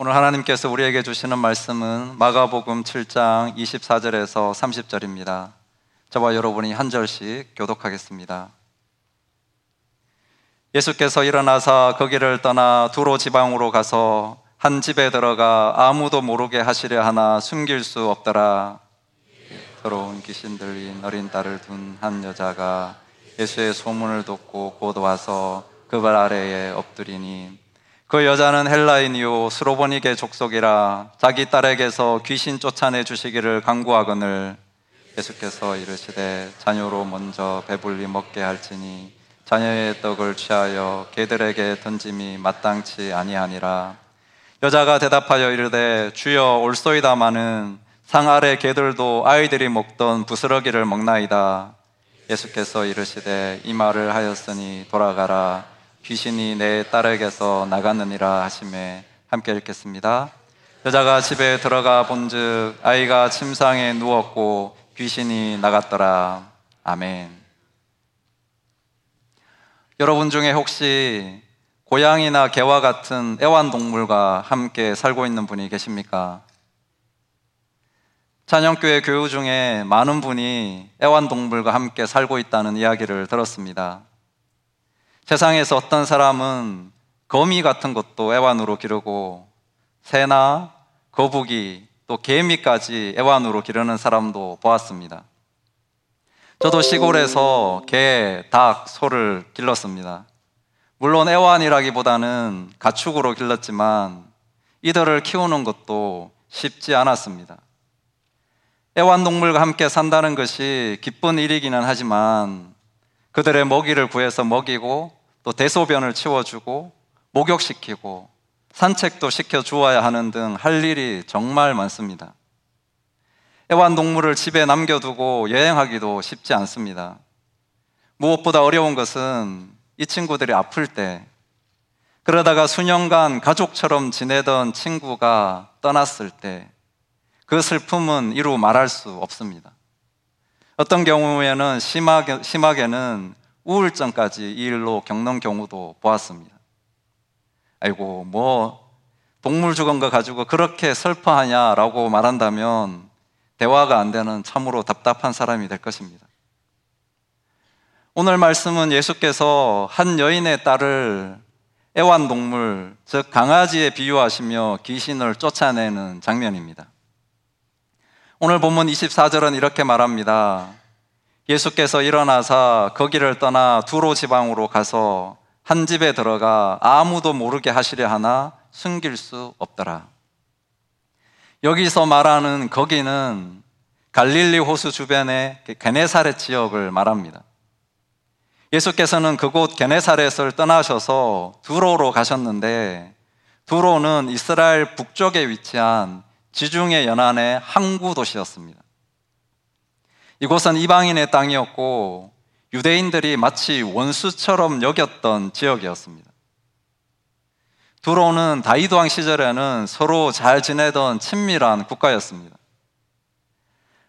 오늘 하나님께서 우리에게 주시는 말씀은 마가복음 7장 24절에서 30절입니다. 저와 여러분이 한 절씩 교독하겠습니다. 예수께서 일어나사 거기를 떠나 두로 지방으로 가서 한 집에 들어가 아무도 모르게 하시려 하나 숨길 수 없더라. 더러운 귀신 들린 어린 딸을 둔 한 여자가 예수의 소문을 듣고 곧 와서 그 발 아래에 엎드리니 그 여자는 헬라인이요 스로보니게 족속이라 자기 딸에게서 귀신 쫓아내 주시기를 강구하거늘 예수께서 이르시되 자녀로 먼저 배불리 먹게 할지니 자녀의 떡을 취하여 개들에게 던짐이 마땅치 아니하니라. 여자가 대답하여 이르되 주여 올소이다마는 상 아래 개들도 아이들이 먹던 부스러기를 먹나이다. 예수께서 이르시되 이 말을 하였으니 돌아가라 귀신이 내 딸에게서 나갔느니라 하심에 함께 읽겠습니다. 여자가 집에 들어가 본즉 아이가 침상에 누웠고 귀신이 나갔더라. 아멘. 여러분 중에 혹시 고양이나 개와 같은 애완동물과 함께 살고 있는 분이 계십니까? 찬영교회 교우 중에 많은 분이 애완동물과 함께 살고 있다는 이야기를 들었습니다. 세상에서 어떤 사람은 거미 같은 것도 애완으로 기르고 새나 거북이 또 개미까지 애완으로 기르는 사람도 보았습니다. 저도 시골에서 개, 닭, 소를 길렀습니다. 물론 애완이라기보다는 가축으로 길렀지만 이들을 키우는 것도 쉽지 않았습니다. 애완동물과 함께 산다는 것이 기쁜 일이기는 하지만 그들의 먹이를 구해서 먹이고 또 대소변을 치워주고 목욕시키고 산책도 시켜주어야 하는 등 할 일이 정말 많습니다. 애완동물을 집에 남겨두고 여행하기도 쉽지 않습니다. 무엇보다 어려운 것은 이 친구들이 아플 때, 그러다가 수년간 가족처럼 지내던 친구가 떠났을 때, 그 슬픔은 이루 말할 수 없습니다. 어떤 경우에는 심하게, 심하게는 우울증까지 이 일로 겪는 경우도 보았습니다. 아이고, 뭐, 동물 죽은 거 가지고 그렇게 슬퍼하냐라고 말한다면 대화가 안 되는 참으로 답답한 사람이 될 것입니다. 오늘 말씀은 예수께서 한 여인의 딸을 애완동물, 즉 강아지에 비유하시며 귀신을 쫓아내는 장면입니다. 오늘 본문 24절은 이렇게 말합니다. 예수께서 일어나사 거기를 떠나 두로 지방으로 가서 한 집에 들어가 아무도 모르게 하시려 하나 숨길 수 없더라. 여기서 말하는 거기는 갈릴리 호수 주변의 게네사렛 지역을 말합니다. 예수께서는 그곳 게네사렛을 떠나셔서 두로로 가셨는데 두로는 이스라엘 북쪽에 위치한 지중해 연안의 항구 도시였습니다. 이곳은 이방인의 땅이었고 유대인들이 마치 원수처럼 여겼던 지역이었습니다. 두로는 다이도 왕 시절에는 서로 잘 지내던 친밀한 국가였습니다.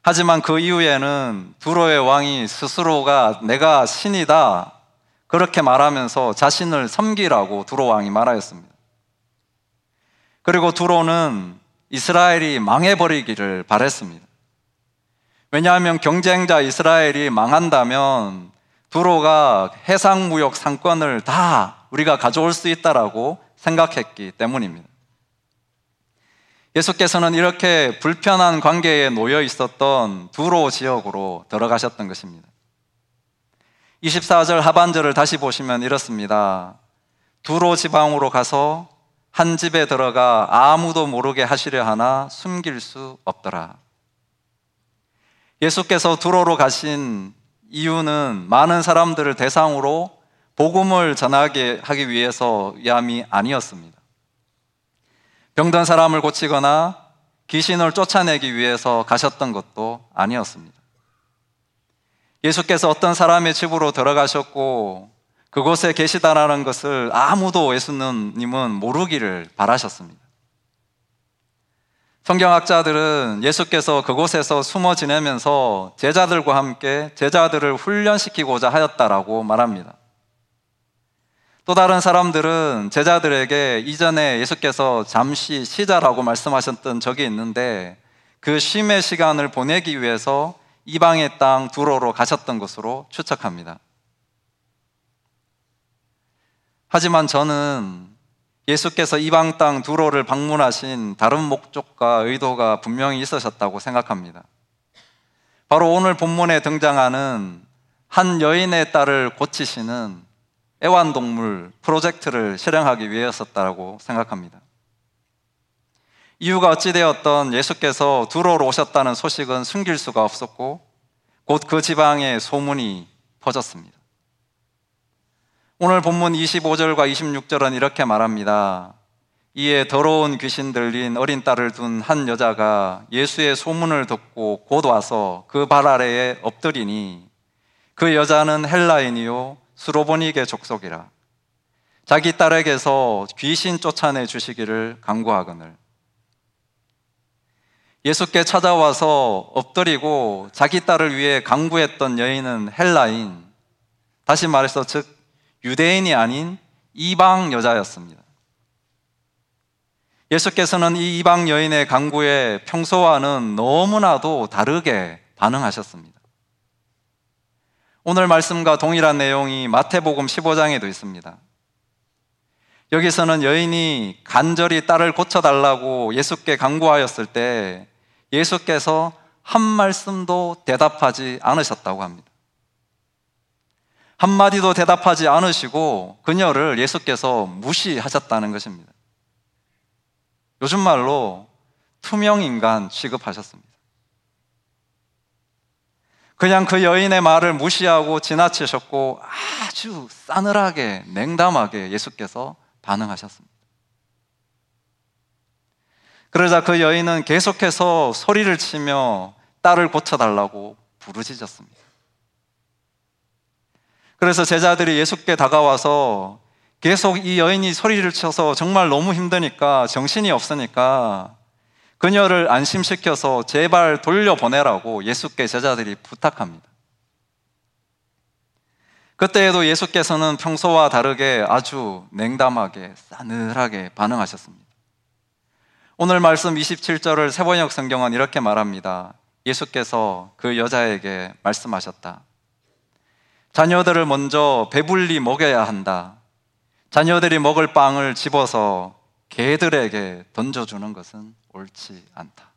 하지만 그 이후에는 두로의 왕이 스스로가 내가 신이다 그렇게 말하면서 자신을 섬기라고 두로 왕이 말하였습니다. 그리고 두로는 이스라엘이 망해버리기를 바랬습니다. 왜냐하면 경쟁자 이스라엘이 망한다면 두로가 해상 무역 상권을 다 우리가 가져올 수 있다라고 생각했기 때문입니다. 예수께서는 이렇게 불편한 관계에 놓여 있었던 두로 지역으로 들어가셨던 것입니다. 24절 하반절을 다시 보시면 이렇습니다. 두로 지방으로 가서 한 집에 들어가 아무도 모르게 하시려 하나 숨길 수 없더라. 예수께서 두로로 가신 이유는 많은 사람들을 대상으로 복음을 전하게 하기 위해서 위함이 아니었습니다. 병든 사람을 고치거나 귀신을 쫓아내기 위해서 가셨던 것도 아니었습니다. 예수께서 어떤 사람의 집으로 들어가셨고 그곳에 계시다라는 것을 아무도 예수님은 모르기를 바라셨습니다. 성경학자들은 예수께서 그곳에서 숨어 지내면서 제자들과 함께 제자들을 훈련시키고자 하였다라고 말합니다. 또 다른 사람들은 제자들에게 이전에 예수께서 잠시 쉬자라고 말씀하셨던 적이 있는데 그 쉼의 시간을 보내기 위해서 이방의 땅 두로로 가셨던 것으로 추측합니다. 하지만 저는 예수께서 이방 땅 두로를 방문하신 다른 목적과 의도가 분명히 있으셨다고 생각합니다. 바로 오늘 본문에 등장하는 한 여인의 딸을 고치시는 애완동물 프로젝트를 실행하기 위해였었다고 생각합니다. 이유가 어찌되었던 예수께서 두로로 오셨다는 소식은 숨길 수가 없었고 곧 그 지방에 소문이 퍼졌습니다. 오늘 본문 25절과 26절은 이렇게 말합니다. 이에 더러운 귀신 들린 어린 딸을 둔 한 여자가 예수의 소문을 듣고 곧 와서 그 발 아래에 엎드리니 그 여자는 헬라인이요 스로보니게 족속이라. 자기 딸에게서 귀신 쫓아내 주시기를 강구하거늘. 예수께 찾아와서 엎드리고 자기 딸을 위해 강구했던 여인은 헬라인. 다시 말해서 즉 유대인이 아닌 이방 여자였습니다. 예수께서는 이 이방 여인의 강구에 평소와는 너무나도 다르게 반응하셨습니다. 오늘 말씀과 동일한 내용이 마태복음 15장에도 있습니다. 여기서는 여인이 간절히 딸을 고쳐달라고 예수께 강구하였을 때 예수께서 한 말씀도 대답하지 않으셨다고 합니다. 한마디도 대답하지 않으시고 그녀를 예수께서 무시하셨다는 것입니다. 요즘 말로 투명인간 취급하셨습니다. 그냥 그 여인의 말을 무시하고 지나치셨고 아주 싸늘하게 냉담하게 예수께서 반응하셨습니다. 그러자 그 여인은 계속해서 소리를 치며 딸을 고쳐달라고 부르짖었습니다. 그래서 제자들이 예수께 다가와서 계속 이 여인이 소리를 쳐서 정말 너무 힘드니까 정신이 없으니까 그녀를 안심시켜서 제발 돌려보내라고 예수께 제자들이 부탁합니다. 그때에도 예수께서는 평소와 다르게 아주 냉담하게 싸늘하게 반응하셨습니다. 오늘 말씀 27절을 세번역 성경은 이렇게 말합니다. 예수께서 그 여자에게 말씀하셨다. 자녀들을 먼저 배불리 먹여야 한다. 자녀들이 먹을 빵을 집어서 개들에게 던져주는 것은 옳지 않다.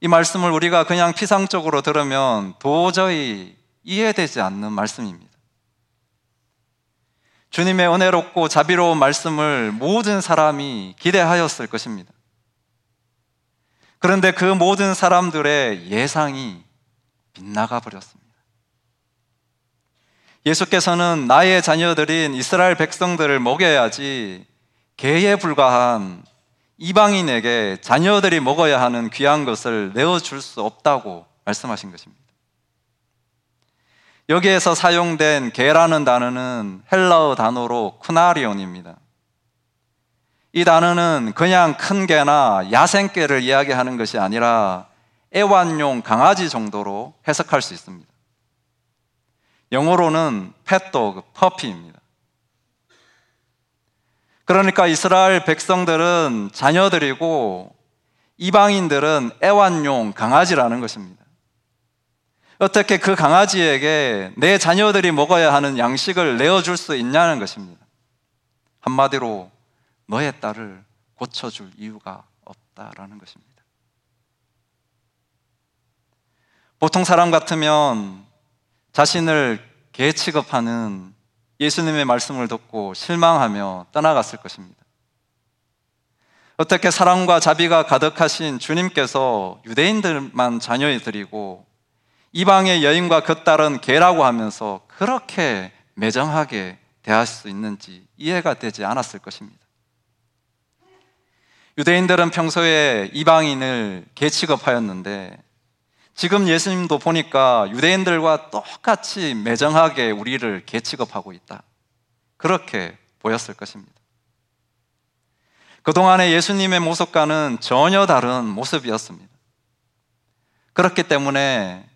이 말씀을 우리가 그냥 피상적으로 들으면 도저히 이해되지 않는 말씀입니다. 주님의 은혜롭고 자비로운 말씀을 모든 사람이 기대하였을 것입니다. 그런데 그 모든 사람들의 예상이 빗나가 버렸습니다. 예수께서는 나의 자녀들인 이스라엘 백성들을 먹여야지 개에 불과한 이방인에게 자녀들이 먹어야 하는 귀한 것을 내어줄 수 없다고 말씀하신 것입니다. 여기에서 사용된 개라는 단어는 헬라어 단어로 쿠나리온입니다. 이 단어는 그냥 큰 개나 야생개를 이야기하는 것이 아니라 애완용 강아지 정도로 해석할 수 있습니다. 영어로는 펫도그, 퍼피입니다. 그러니까 이스라엘 백성들은 자녀들이고 이방인들은 애완용 강아지라는 것입니다. 어떻게 그 강아지에게 내 자녀들이 먹어야 하는 양식을 내어줄 수 있냐는 것입니다. 한마디로 너의 딸을 고쳐줄 이유가 없다라는 것입니다. 보통 사람 같으면 자신을 개 취급하는 예수님의 말씀을 듣고 실망하며 떠나갔을 것입니다. 어떻게 사랑과 자비가 가득하신 주님께서 유대인들만 자녀들이고 이방의 여인과 그 딸은 개라고 하면서 그렇게 매정하게 대할 수 있는지 이해가 되지 않았을 것입니다. 유대인들은 평소에 이방인을 개 취급하였는데 지금 예수님도 보니까 유대인들과 똑같이 매정하게 우리를 개취급하고 있다. 그렇게 보였을 것입니다. 그동안의 예수님의 모습과는 전혀 다른 모습이었습니다. 그렇기 때문에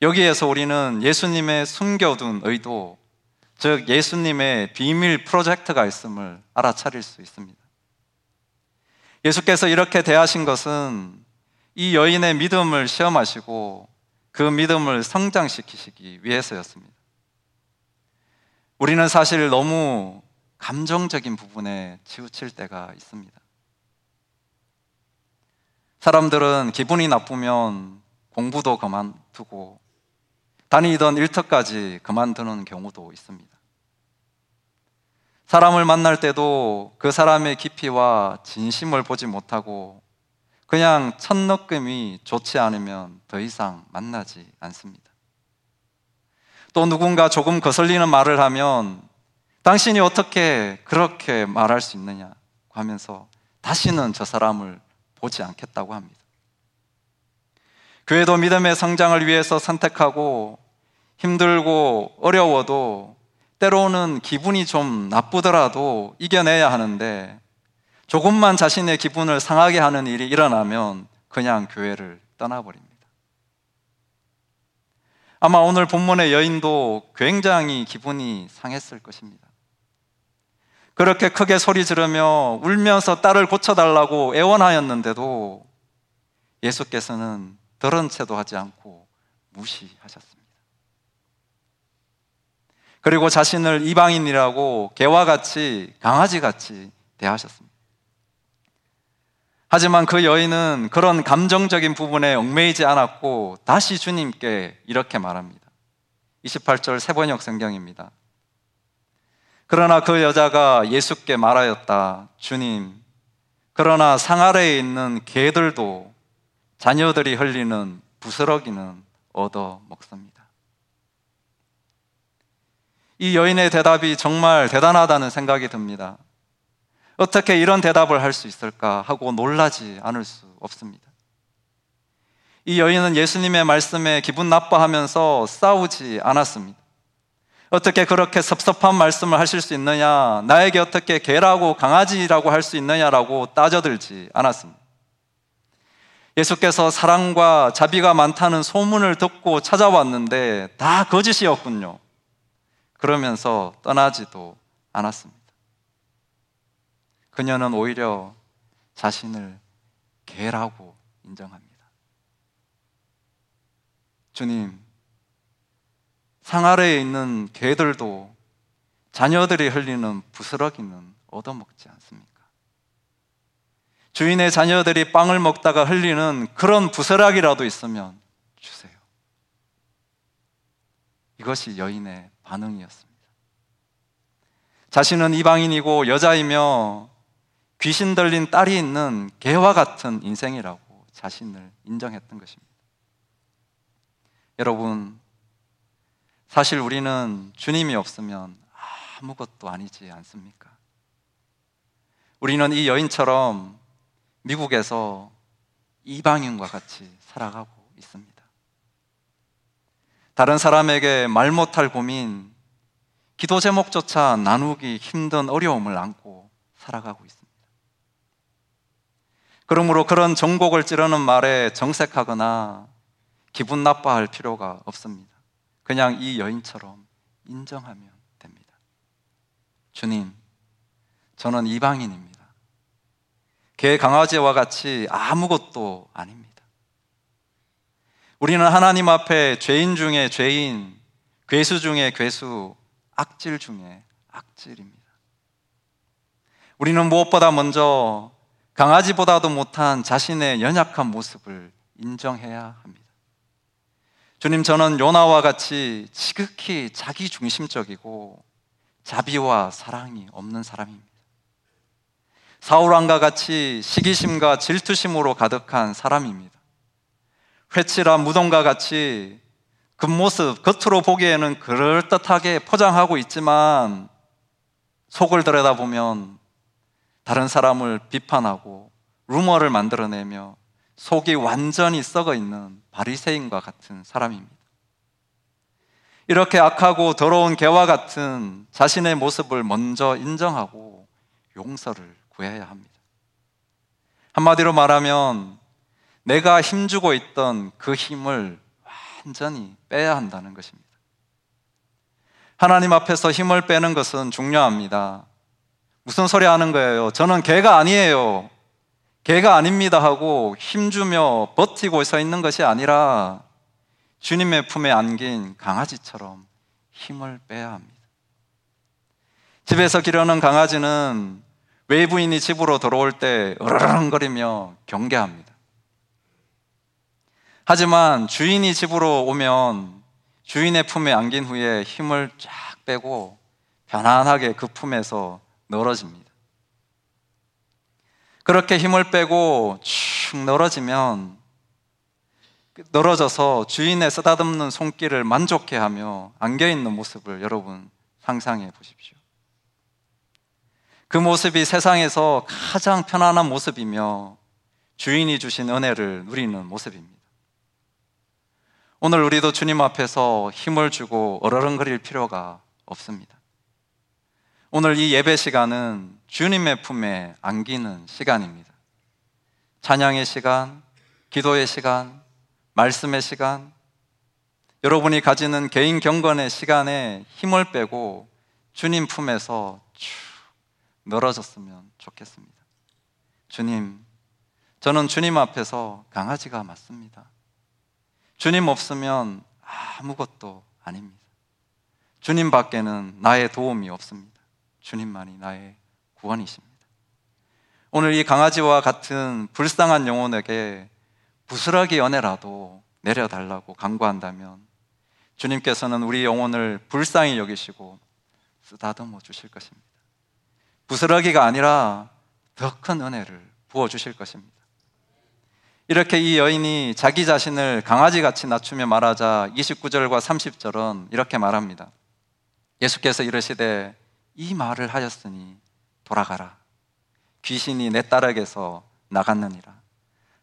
여기에서 우리는 예수님의 숨겨둔 의도, 즉 예수님의 비밀 프로젝트가 있음을 알아차릴 수 있습니다. 예수께서 이렇게 대하신 것은 이 여인의 믿음을 시험하시고 그 믿음을 성장시키시기 위해서였습니다. 우리는 사실 너무 감정적인 부분에 치우칠 때가 있습니다. 사람들은 기분이 나쁘면 공부도 그만두고 다니던 일터까지 그만두는 경우도 있습니다. 사람을 만날 때도 그 사람의 깊이와 진심을 보지 못하고 그냥 첫 느낌이 좋지 않으면 더 이상 만나지 않습니다. 또 누군가 조금 거슬리는 말을 하면 당신이 어떻게 그렇게 말할 수 있느냐 하면서 다시는 저 사람을 보지 않겠다고 합니다. 교회도 믿음의 성장을 위해서 선택하고 힘들고 어려워도 때로는 기분이 좀 나쁘더라도 이겨내야 하는데 조금만 자신의 기분을 상하게 하는 일이 일어나면 그냥 교회를 떠나버립니다. 아마 오늘 본문의 여인도 굉장히 기분이 상했을 것입니다. 그렇게 크게 소리 지르며 울면서 딸을 고쳐달라고 애원하였는데도 예수께서는 들은 채도 하지 않고 무시하셨습니다. 그리고 자신을 이방인이라고 개와 같이 강아지 같이 대하셨습니다. 하지만 그 여인은 그런 감정적인 부분에 얽매이지 않았고 다시 주님께 이렇게 말합니다. 28절 세번역 성경입니다. 그러나 그 여자가 예수께 말하였다. 주님, 그러나 상 아래에 있는 개들도 자녀들이 흘리는 부스러기는 얻어 먹습니다. 이 여인의 대답이 정말 대단하다는 생각이 듭니다. 어떻게 이런 대답을 할 수 있을까 하고 놀라지 않을 수 없습니다. 이 여인은 예수님의 말씀에 기분 나빠하면서 싸우지 않았습니다. 어떻게 그렇게 섭섭한 말씀을 하실 수 있느냐, 나에게 어떻게 개라고 강아지라고 할 수 있느냐라고 따져들지 않았습니다. 예수께서 사랑과 자비가 많다는 소문을 듣고 찾아왔는데 다 거짓이었군요. 그러면서 떠나지도 않았습니다. 그녀는 오히려 자신을 개라고 인정합니다. 주님, 상 아래에 있는 개들도 자녀들이 흘리는 부스러기는 얻어먹지 않습니까? 주인의 자녀들이 빵을 먹다가 흘리는 그런 부스러기라도 있으면 주세요. 이것이 여인의 반응이었습니다. 자신은 이방인이고 여자이며 귀신 들린 딸이 있는 개와 같은 인생이라고 자신을 인정했던 것입니다. 여러분, 사실 우리는 주님이 없으면 아무것도 아니지 않습니까? 우리는 이 여인처럼 미국에서 이방인과 같이 살아가고 있습니다. 다른 사람에게 말 못할 고민, 기도 제목조차 나누기 힘든 어려움을 안고 살아가고 있습니다. 그러므로 그런 정곡을 찌르는 말에 정색하거나 기분 나빠할 필요가 없습니다. 그냥 이 여인처럼 인정하면 됩니다. 주님, 저는 이방인입니다. 개 강아지와 같이 아무것도 아닙니다. 우리는 하나님 앞에 죄인 중에 죄인, 괴수 중에 괴수, 악질 중에 악질입니다. 우리는 무엇보다 먼저 강아지보다도 못한 자신의 연약한 모습을 인정해야 합니다. 주님, 저는 요나와 같이 지극히 자기 중심적이고 자비와 사랑이 없는 사람입니다. 사울왕과 같이 시기심과 질투심으로 가득한 사람입니다. 회칠한 무덤과 같이 그 모습, 겉으로 보기에는 그럴듯하게 포장하고 있지만 속을 들여다보면 다른 사람을 비판하고 루머를 만들어내며 속이 완전히 썩어 있는 바리새인과 같은 사람입니다. 이렇게 악하고 더러운 개와 같은 자신의 모습을 먼저 인정하고 용서를 구해야 합니다. 한마디로 말하면 내가 힘주고 있던 그 힘을 완전히 빼야 한다는 것입니다. 하나님 앞에서 힘을 빼는 것은 중요합니다. 무슨 소리 하는 거예요? 저는 개가 아니에요. 개가 아닙니다 하고 힘주며 버티고 서 있는 것이 아니라 주님의 품에 안긴 강아지처럼 힘을 빼야 합니다. 집에서 기르는 강아지는 외부인이 집으로 들어올 때 으르렁거리며 경계합니다. 하지만 주인이 집으로 오면 주인의 품에 안긴 후에 힘을 쫙 빼고 편안하게 그 품에서 늘어집니다. 그렇게 힘을 빼고 축 늘어지면 늘어져서 주인의 쓰다듬는 손길을 만족해 하며 안겨 있는 모습을 여러분 상상해 보십시오. 그 모습이 세상에서 가장 편안한 모습이며 주인이 주신 은혜를 누리는 모습입니다. 오늘 우리도 주님 앞에서 힘을 주고 어러렁거릴 필요가 없습니다. 오늘 이 예배 시간은 주님의 품에 안기는 시간입니다. 찬양의 시간, 기도의 시간, 말씀의 시간, 여러분이 가지는 개인 경건의 시간에 힘을 빼고 주님 품에서 쭉 늘어졌으면 좋겠습니다. 주님, 저는 주님 앞에서 강아지가 맞습니다. 주님 없으면 아무것도 아닙니다. 주님 밖에는 나의 도움이 없습니다. 주님만이 나의 구원이십니다. 오늘 이 강아지와 같은 불쌍한 영혼에게 부스러기 연애라도 내려달라고 강구한다면 주님께서는 우리 영혼을 불쌍히 여기시고 쓰다듬어 주실 것입니다. 부스러기가 아니라 더 큰 은혜를 부어 주실 것입니다. 이렇게 이 여인이 자기 자신을 강아지 같이 낮추며 말하자 29절과 30절은 이렇게 말합니다. 예수께서 이르시되 이 말을 하였으니 돌아가라. 귀신이 내 딸에게서 나갔느니라.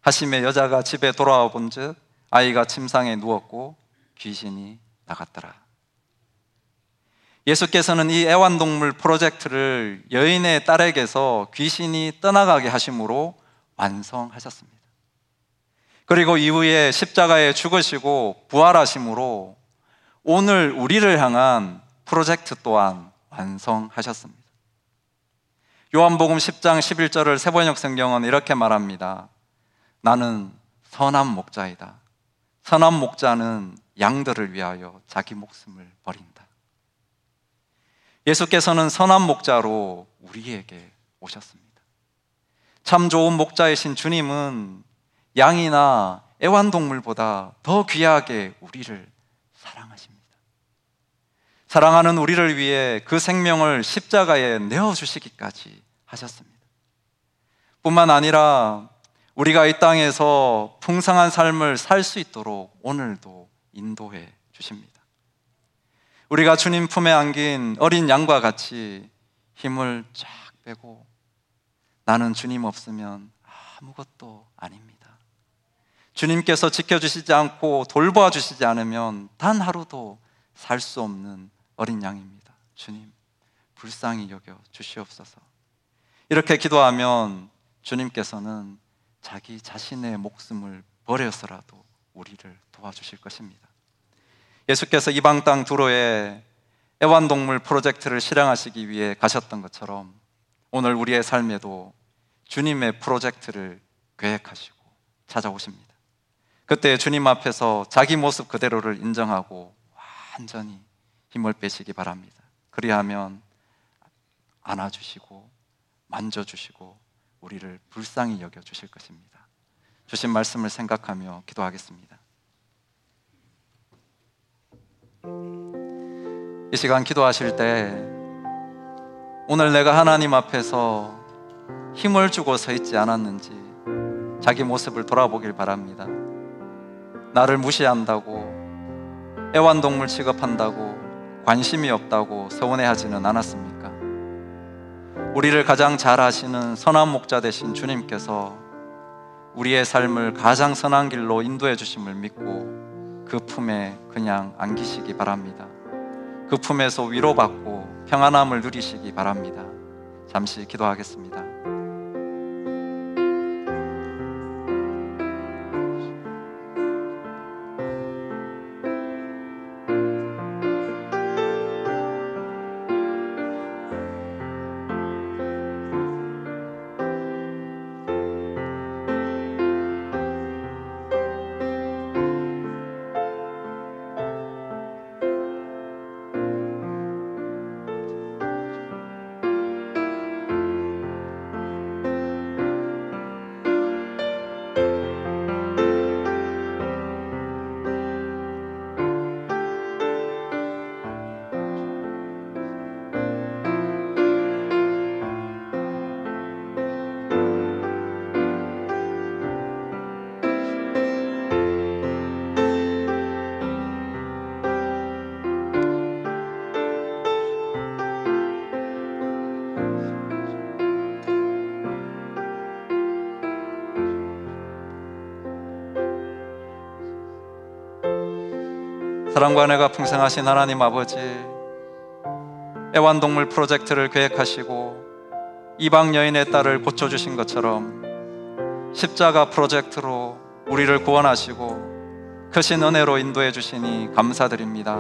하심에 여자가 집에 돌아와 본즉 아이가 침상에 누웠고 귀신이 나갔더라. 예수께서는 이 애완동물 프로젝트를 여인의 딸에게서 귀신이 떠나가게 하심으로 완성하셨습니다. 그리고 이후에 십자가에 죽으시고 부활하심으로 오늘 우리를 향한 프로젝트 또한 완성하셨습니다. 요한복음 10장 11절을 세번역 성경은 이렇게 말합니다. 나는 선한 목자이다. 선한 목자는 양들을 위하여 자기 목숨을 버린다. 예수께서는 선한 목자로 우리에게 오셨습니다. 참 좋은 목자이신 주님은 양이나 애완동물보다 더 귀하게 우리를 사랑하십니다. 사랑하는 우리를 위해 그 생명을 십자가에 내어주시기까지 하셨습니다. 뿐만 아니라 우리가 이 땅에서 풍성한 삶을 살 수 있도록 오늘도 인도해 주십니다. 우리가 주님 품에 안긴 어린 양과 같이 힘을 쫙 빼고 나는 주님 없으면 아무것도 아닙니다. 주님께서 지켜주시지 않고 돌보아 주시지 않으면 단 하루도 살 수 없는 어린 양입니다. 주님, 불쌍히 여겨 주시옵소서. 이렇게 기도하면 주님께서는 자기 자신의 목숨을 버려서라도 우리를 도와주실 것입니다. 예수께서 이방 땅 두로에 애완동물 프로젝트를 실행하시기 위해 가셨던 것처럼 오늘 우리의 삶에도 주님의 프로젝트를 계획하시고 찾아오십니다. 그때 주님 앞에서 자기 모습 그대로를 인정하고 완전히 힘을 빼시기 바랍니다. 그리하면 안아주시고 만져주시고 우리를 불쌍히 여겨 주실 것입니다. 주신 말씀을 생각하며 기도하겠습니다. 이 시간 기도하실 때 오늘 내가 하나님 앞에서 힘을 주고 서 있지 않았는지 자기 모습을 돌아보길 바랍니다. 나를 무시한다고 애완동물 취급한다고 관심이 없다고 서운해하지는 않았습니까? 우리를 가장 잘 아시는 선한 목자 되신 주님께서 우리의 삶을 가장 선한 길로 인도해 주심을 믿고 그 품에 그냥 안기시기 바랍니다. 그 품에서 위로받고 평안함을 누리시기 바랍니다. 잠시 기도하겠습니다. 사랑과 은혜가 풍성하신 하나님 아버지, 애완동물 프로젝트를 계획하시고 이방 여인의 딸을 고쳐주신 것처럼 십자가 프로젝트로 우리를 구원하시고 크신 은혜로 인도해 주시니 감사드립니다.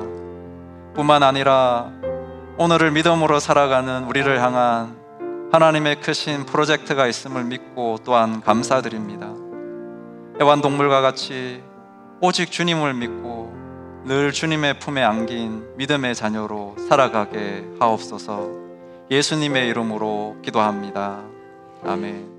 뿐만 아니라 오늘을 믿음으로 살아가는 우리를 향한 하나님의 크신 프로젝트가 있음을 믿고 또한 감사드립니다. 애완동물과 같이 오직 주님을 믿고 늘 주님의 품에 안긴 믿음의 자녀로 살아가게 하옵소서 예수님의 이름으로 기도합니다. 아멘.